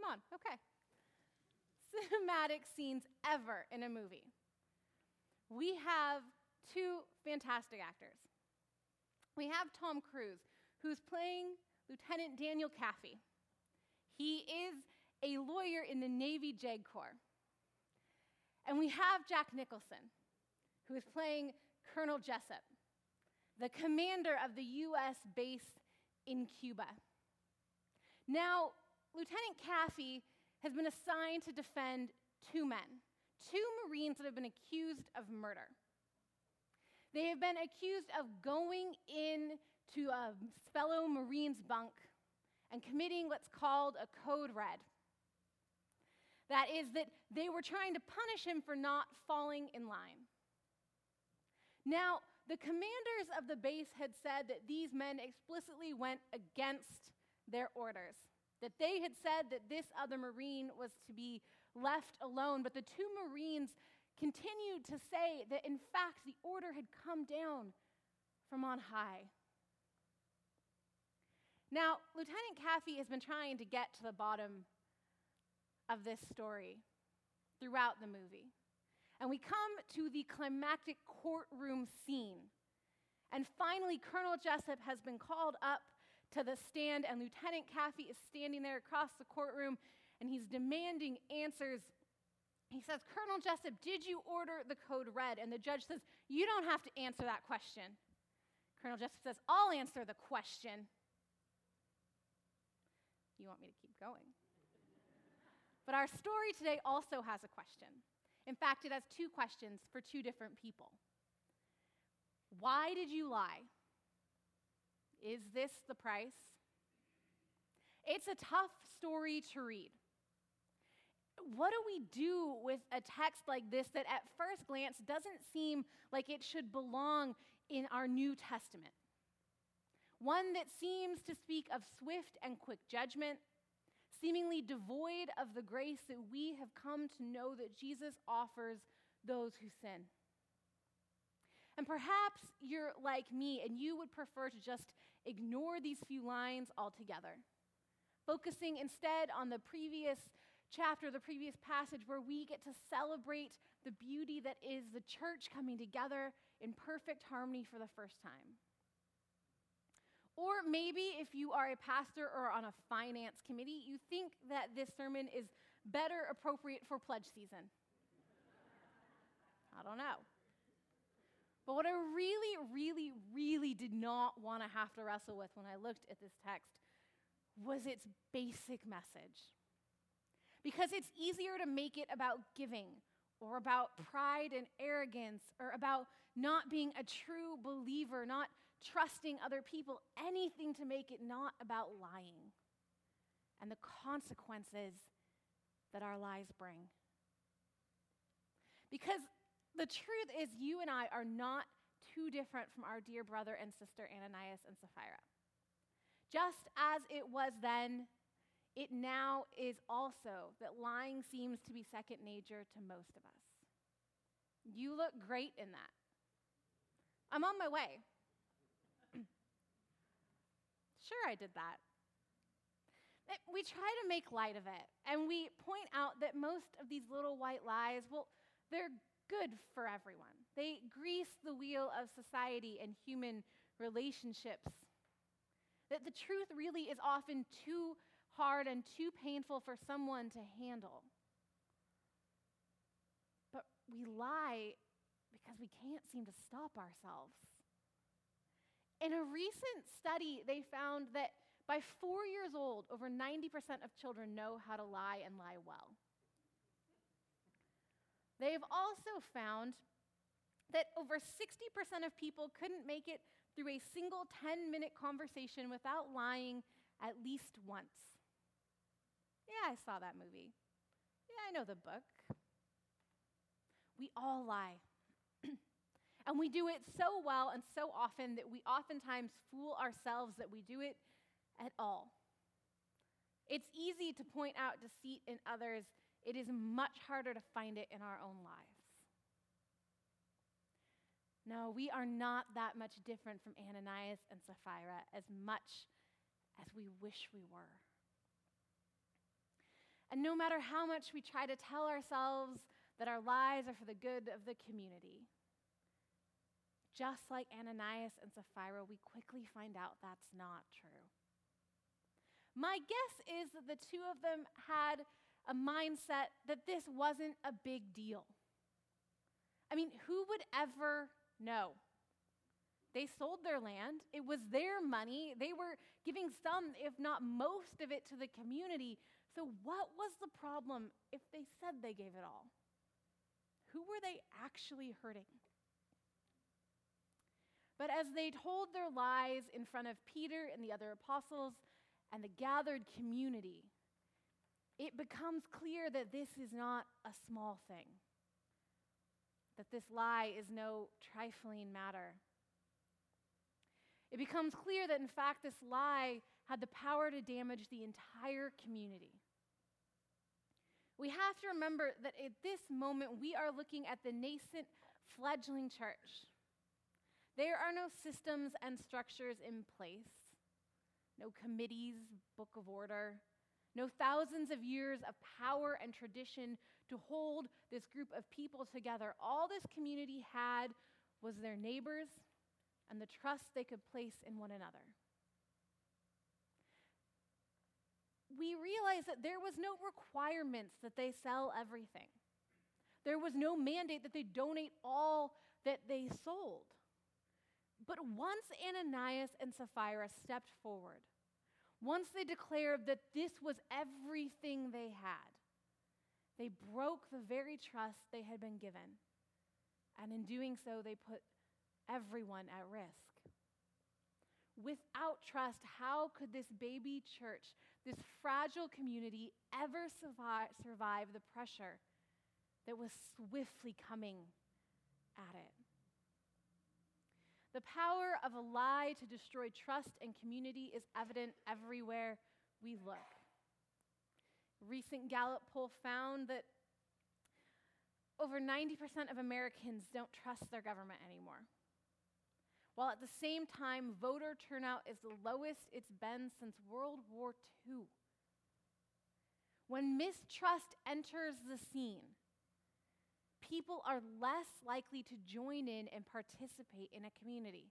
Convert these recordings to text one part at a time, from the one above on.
I'm on. Okay. Cinematic scenes ever in a movie. We have two fantastic actors. We have Tom Cruise, who's playing Lieutenant Daniel Kaffee. He is a lawyer in the Navy JAG Corps. And we have Jack Nicholson, who is playing Colonel Jessup, the commander of the U.S. base in Cuba. Now, Lieutenant Kaffee has been assigned to defend two men, two Marines that have been accused of murder. They have been accused of going into a fellow Marine's bunk and committing what's called a code red. That is, that they were trying to punish him for not falling in line. Now, the commanders of the base had said that these men explicitly went against their orders, that they had said that this other Marine was to be left alone, but the two Marines continued to say that, in fact, the order had come down from on high. Now, Lieutenant Kaffee has been trying to get to the bottom of this story throughout the movie. And we come to the climactic courtroom scene. And finally, Colonel Jessup has been called up to the stand, and Lieutenant Kaffee is standing there across the courtroom, and he's demanding answers. He says, Colonel Jessup, did you order the code red? And the judge says, You don't have to answer that question. Colonel Jessup says, I'll answer the question. You want me to keep going? but our story today also has a question. In fact, it has two questions for two different people. Why did you lie? Is this the price? It's a tough story to read. What do we do with a text like this that at first glance doesn't seem like it should belong in our New Testament? One that seems to speak of swift and quick judgment, seemingly devoid of the grace that we have come to know that Jesus offers those who sin. And perhaps you're like me and you would prefer to just ignore these few lines altogether, focusing instead on the previous chapter, the previous passage, where we get to celebrate the beauty that is the church coming together in perfect harmony for the first time. Or maybe if you are a pastor or on a finance committee, you think that this sermon is better appropriate for pledge season. I don't know. But what I really, really, really did not want to have to wrestle with when I looked at this text was its basic message. Because it's easier to make it about giving or about pride and arrogance, or about not being a true believer, not trusting other people, anything to make it not about lying and the consequences that our lies bring. Because the truth is, you and I are not too different from our dear brother and sister Ananias and Sapphira. Just as it was then, it now is also that lying seems to be second nature to most of us. You look great in that. I'm on my way. sure, I did that. We try to make light of it, and we point out that most of these little white lies, well, they're good for everyone. They grease the wheel of society and human relationships. That the truth really is often too hard and too painful for someone to handle. But we lie because we can't seem to stop ourselves. In a recent study, they found that by four years old, over 90% of children know how to lie and lie well. They've also found that over 60% of people couldn't make it through a single 10 minute conversation without lying at least once. Yeah, I saw that movie. Yeah, I know the book. We all lie. and we do it so well and so often that we oftentimes fool ourselves that we do it at all. It's easy to point out deceit in others, it is much harder to find it in our own lives. No, we are not that much different from Ananias and Sapphira as much as we wish we were. And no matter how much we try to tell ourselves that our lies are for the good of the community, just like Ananias and Sapphira, we quickly find out that's not true. My guess is that the two of them had a mindset that this wasn't a big deal. I mean, who would ever know? They sold their land, it was their money. They were giving some, if not most of it, to the community. So, what was the problem if they said they gave it all? Who were they actually hurting? But as they told their lies in front of Peter and the other apostles and the gathered community, it becomes clear that this is not a small thing, that this lie is no trifling matter. It becomes clear that, in fact, this lie had the power to damage the entire community. We have to remember that at this moment, we are looking at the nascent, fledgling church. There are no systems and structures in place, no committees, book of order, no thousands of years of power and tradition to hold this group of people together. All this community had was their neighbors and the trust they could place in one another. We realize that there was no requirements that they sell everything. There was no mandate that they donate all that they sold. But once Ananias and Sapphira stepped forward, once they declared that this was everything they had, they broke the very trust they had been given. And in doing so, they put everyone at risk. Without trust, how could this baby church, this fragile community, ever survive, the pressure that was swiftly coming at it? The power of a lie to destroy trust and community is evident everywhere we look. Recent Gallup poll found that over 90% of Americans don't trust their government anymore while at the same time, voter turnout is the lowest it's been since World War II. When mistrust enters the scene, people are less likely to join in and participate in a community.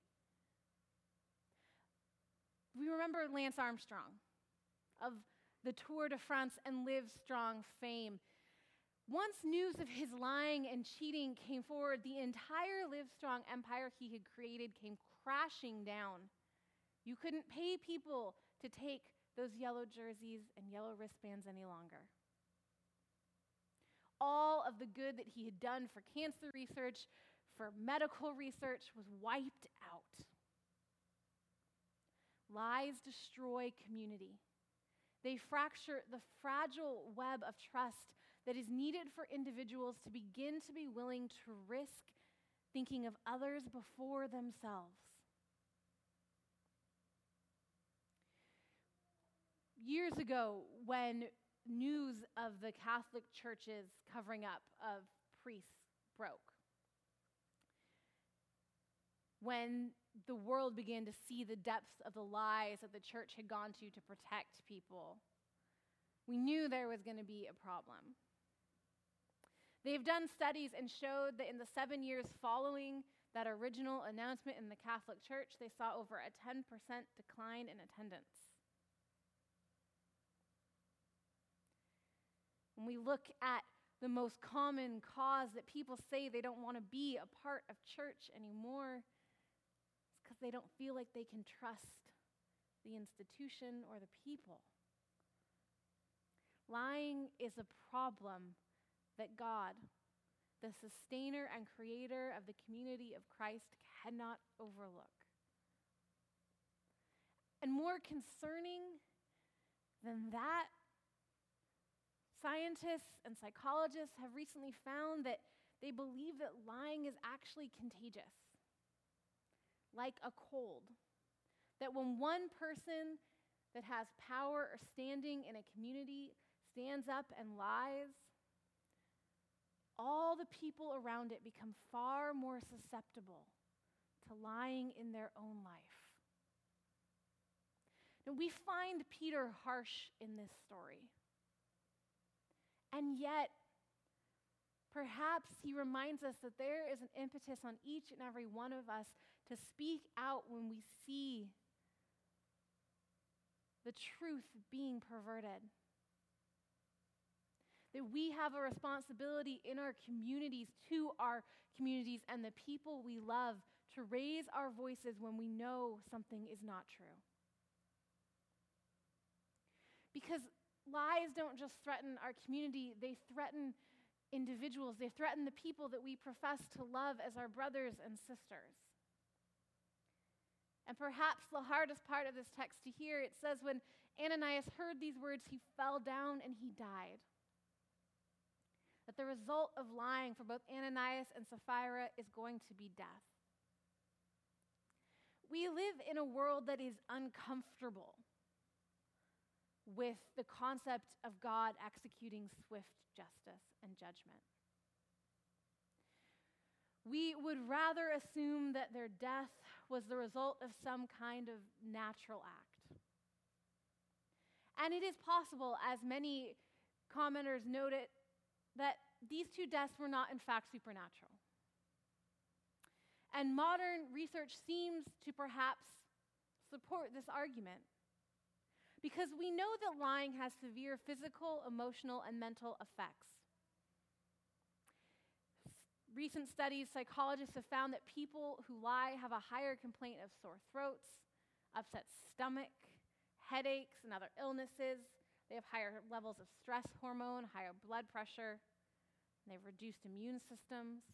We remember Lance Armstrong of the Tour de France and Live Strong fame. Once news of his lying and cheating came forward, the entire Livestrong empire he had created came crashing down. You couldn't pay people to take those yellow jerseys and yellow wristbands any longer. All of the good that he had done for cancer research, for medical research, was wiped out. Lies destroy community. They fracture the fragile web of trust that is needed for individuals to begin to be willing to risk thinking of others before themselves. Years ago, when news of the Catholic Church's covering up of priests broke, when the world began to see the depths of the lies that the church had gone to to protect people, we knew there was going to be a problem. They've done studies and showed that in the seven years following that original announcement in the Catholic Church, they saw over a 10% decline in attendance. When we look at the most common cause that people say they don't want to be a part of church anymore, it's because they don't feel like they can trust the institution or the people. Lying is a problem that God, the sustainer and creator of the community of Christ, cannot overlook. And more concerning than that, scientists and psychologists have recently found that they believe that lying is actually contagious, like a cold. That when one person that has power or standing in a community stands up and lies, all the people around it become far more susceptible to lying in their own life. Now, we find Peter harsh in this story. And yet, perhaps he reminds us that there is an impetus on each and every one of us to speak out when we see the truth being perverted. That we have a responsibility in our communities, to our communities, and the people we love to raise our voices when we know something is not true. Because lies don't just threaten our community, they threaten individuals, they threaten the people that we profess to love as our brothers and sisters. And perhaps the hardest part of this text to hear, it says, when Ananias heard these words, he fell down and he died. That the result of lying for both Ananias and Sapphira is going to be death. We live in a world that is uncomfortable with the concept of God executing swift justice and judgment. We would rather assume that their death was the result of some kind of natural act. And it is possible, as many commenters noted, that these two deaths were not, in fact, supernatural. And modern research seems to perhaps support this argument. Because we know that lying has severe physical, emotional, and mental effects. Recent studies, psychologists have found that people who lie have a higher complaint of sore throats, upset stomach, headaches, and other illnesses. They have higher levels of stress hormone, higher blood pressure, and they have reduced immune systems.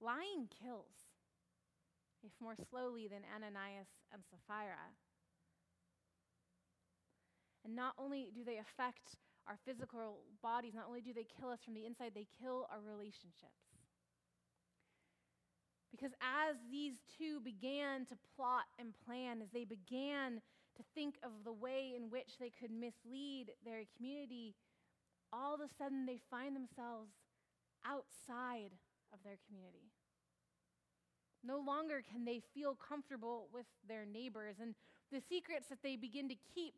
Lying kills, if more slowly than Ananias and Sapphira. And not only do they affect our physical bodies, not only do they kill us from the inside, they kill our relationships. Because as these two began to plot and plan, as they began to think of the way in which they could mislead their community, all of a sudden they find themselves outside of their community. No longer can they feel comfortable with their neighbors, and the secrets that they begin to keep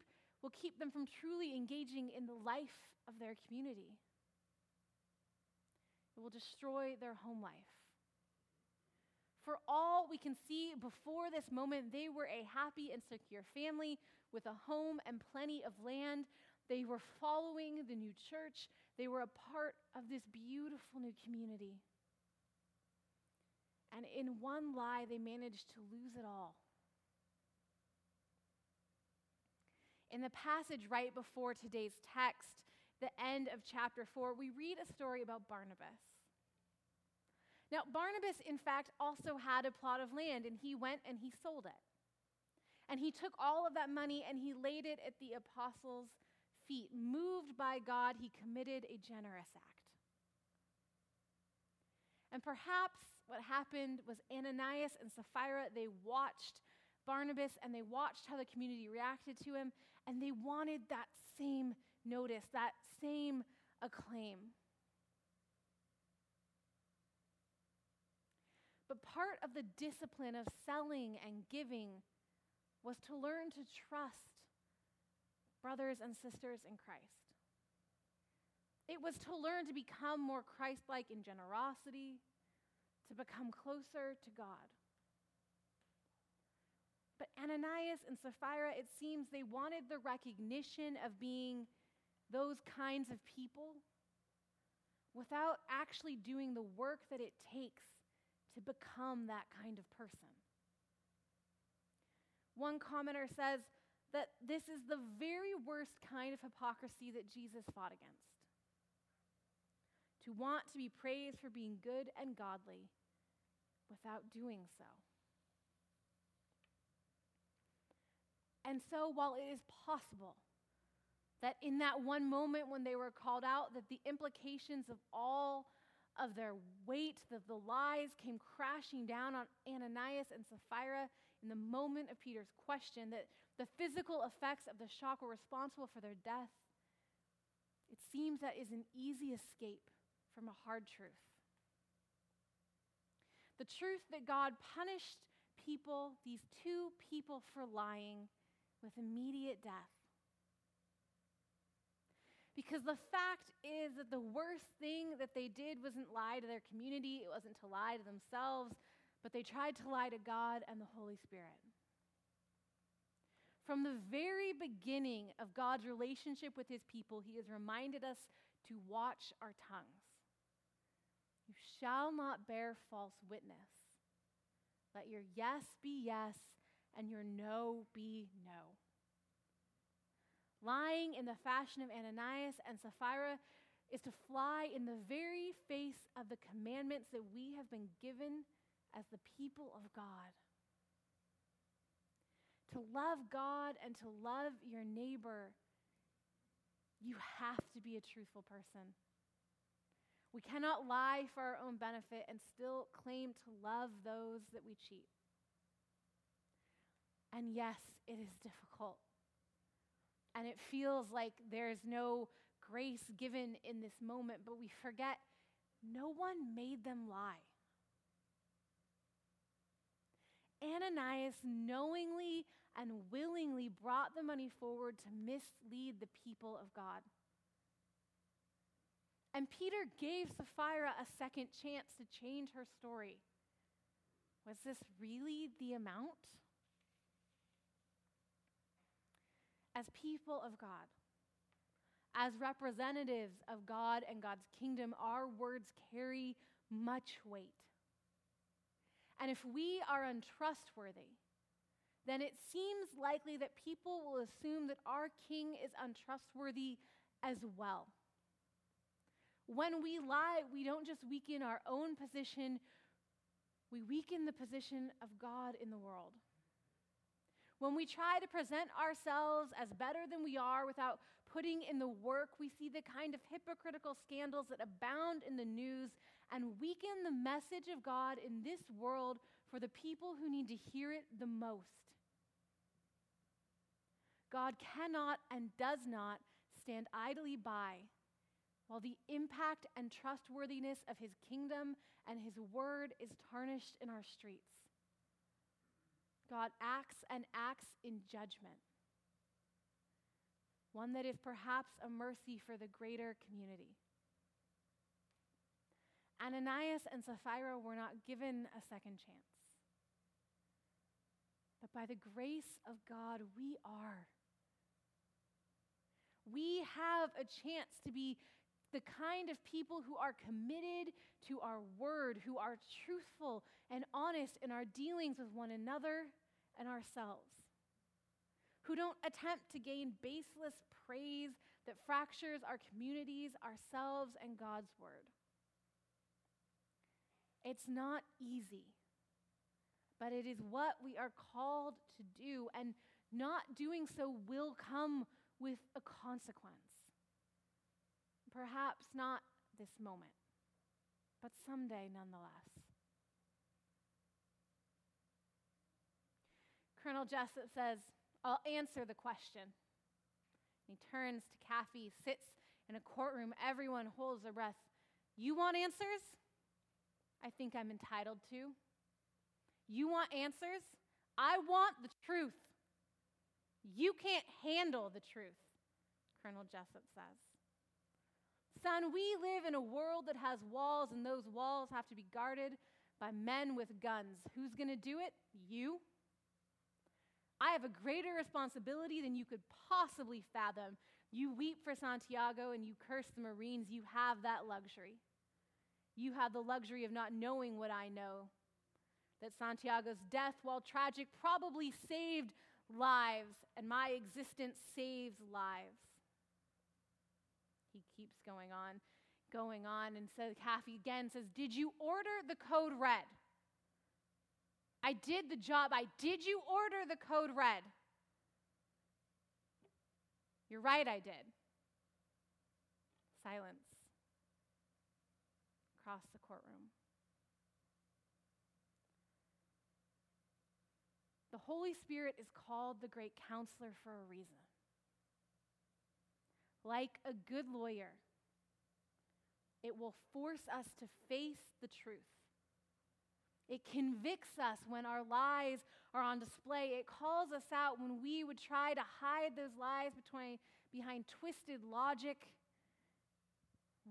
will keep them from truly engaging in the life of their community. It will destroy their home life. For all we can see before this moment, they were a happy and secure family with a home and plenty of land. They were following the new church. They were a part of this beautiful new community. And in one lie, they managed to lose it all. In the passage right before today's text, the end of chapter 4, we read a story about Barnabas. Now, Barnabas, in fact, also had a plot of land, and he went and he sold it. And he took all of that money and he laid it at the apostles' feet. Moved by God, he committed a generous act. And perhaps what happened was Ananias and Sapphira, they watched Barnabas and they watched how the community reacted to him, and they wanted that same notice, that same acclaim. But part of the discipline of selling and giving was to learn to trust brothers and sisters in Christ. It was to learn to become more Christ like in generosity, to become closer to God. But Ananias and Sapphira, it seems they wanted the recognition of being those kinds of people without actually doing the work that it takes to become that kind of person. One commenter says that this is the very worst kind of hypocrisy that Jesus fought against. To want to be praised for being good and godly without doing so. And so, while it is possible that in that one moment when they were called out, that the implications of all of their weight, that the lies came crashing down on Ananias and Sapphira in the moment of Peter's question, that the physical effects of the shock were responsible for their death, it seems that is an easy escape from a hard truth. The truth that God punished people, these two people, for lying with immediate death. Because the fact is that the worst thing that they did wasn't lie to their community, it wasn't to lie to themselves, but they tried to lie to God and the Holy Spirit. From the very beginning of God's relationship with his people, he has reminded us to watch our tongues. You shall not bear false witness. Let your yes be yes and your no be no. Lying in the fashion of Ananias and Sapphira is to fly in the very face of the commandments that we have been given as the people of God. To love God and to love your neighbor, you have to be a truthful person. We cannot lie for our own benefit and still claim to love those that we cheat. And yes, it is difficult. And it feels like there's no grace given in this moment, but we forget no one made them lie. Ananias knowingly and willingly brought the money forward to mislead the people of God. And Peter gave Sapphira a second chance to change her story. Was this really the amount? As people of God, as representatives of God and God's kingdom, our words carry much weight. And if we are untrustworthy, then it seems likely that people will assume that our king is untrustworthy as well. When we lie, we don't just weaken our own position, we weaken the position of God in the world. When we try to present ourselves as better than we are without putting in the work, we see the kind of hypocritical scandals that abound in the news and weaken the message of God in this world for the people who need to hear it the most. God cannot and does not stand idly by while the impact and trustworthiness of his kingdom and his word is tarnished in our streets. God acts and acts in judgment, one that is perhaps a mercy for the greater community. Ananias and Sapphira were not given a second chance. But by the grace of God, we are. We have a chance to be the kind of people who are committed to our word, who are truthful and honest in our dealings with one another and ourselves, who don't attempt to gain baseless praise that fractures our communities, ourselves, and God's word. It's not easy, but it is what we are called to do, and not doing so will come with a consequence. Perhaps not this moment, but someday nonetheless. Colonel Jessup says, I'll answer the question. He turns to Kaffee, sits in a courtroom, everyone holds their breath. You want answers? I think I'm entitled to. You want answers? I want the truth. You can't handle the truth, Colonel Jessup says. Son, we live in a world that has walls, and those walls have to be guarded by men with guns. Who's going to do it? You. I have a greater responsibility than you could possibly fathom. You weep for Santiago and you curse the Marines. You have that luxury. You have the luxury of not knowing what I know. That Santiago's death, while tragic, probably saved lives, and my existence saves lives keeps going on, going on, and so Kaffee again says, Did you order the code red? I did the job. I did you order the code red? You're right, I did. Silence across the courtroom. The Holy Spirit is called the great counselor for a reason like a good lawyer, it will force us to face the truth. It convicts us when our lies are on display. It calls us out when we would try to hide those lies between, behind twisted logic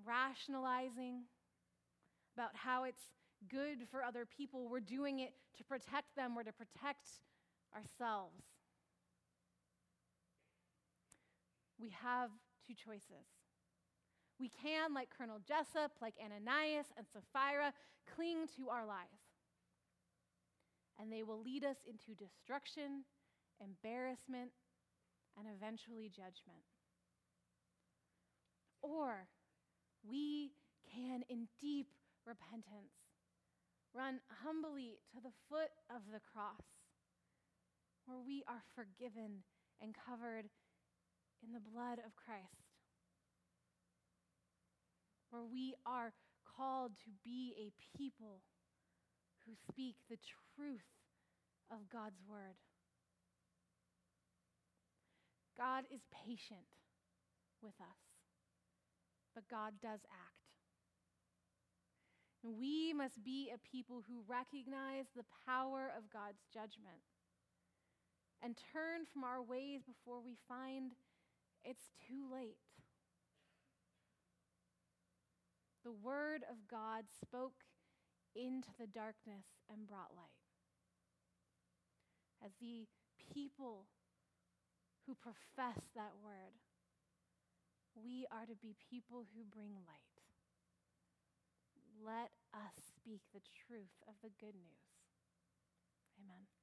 rationalizing about how it's good for other people. We're doing it to protect them or to protect ourselves. We have two choices. We can, like Colonel Jessup, like Ananias and Sapphira, cling to our lies. And they will lead us into destruction, embarrassment, and eventually judgment. Or we can, in deep repentance, run humbly to the foot of the cross, where we are forgiven and covered in the blood of Christ, where we are called to be a people who speak the truth of God's word. God is patient with us, but God does act. And we must be a people who recognize the power of God's judgment and turn from our ways before we find it's too late. The word of God spoke into the darkness and brought light. As the people who profess that word, we are to be people who bring light. Let us speak the truth of the good news. Amen.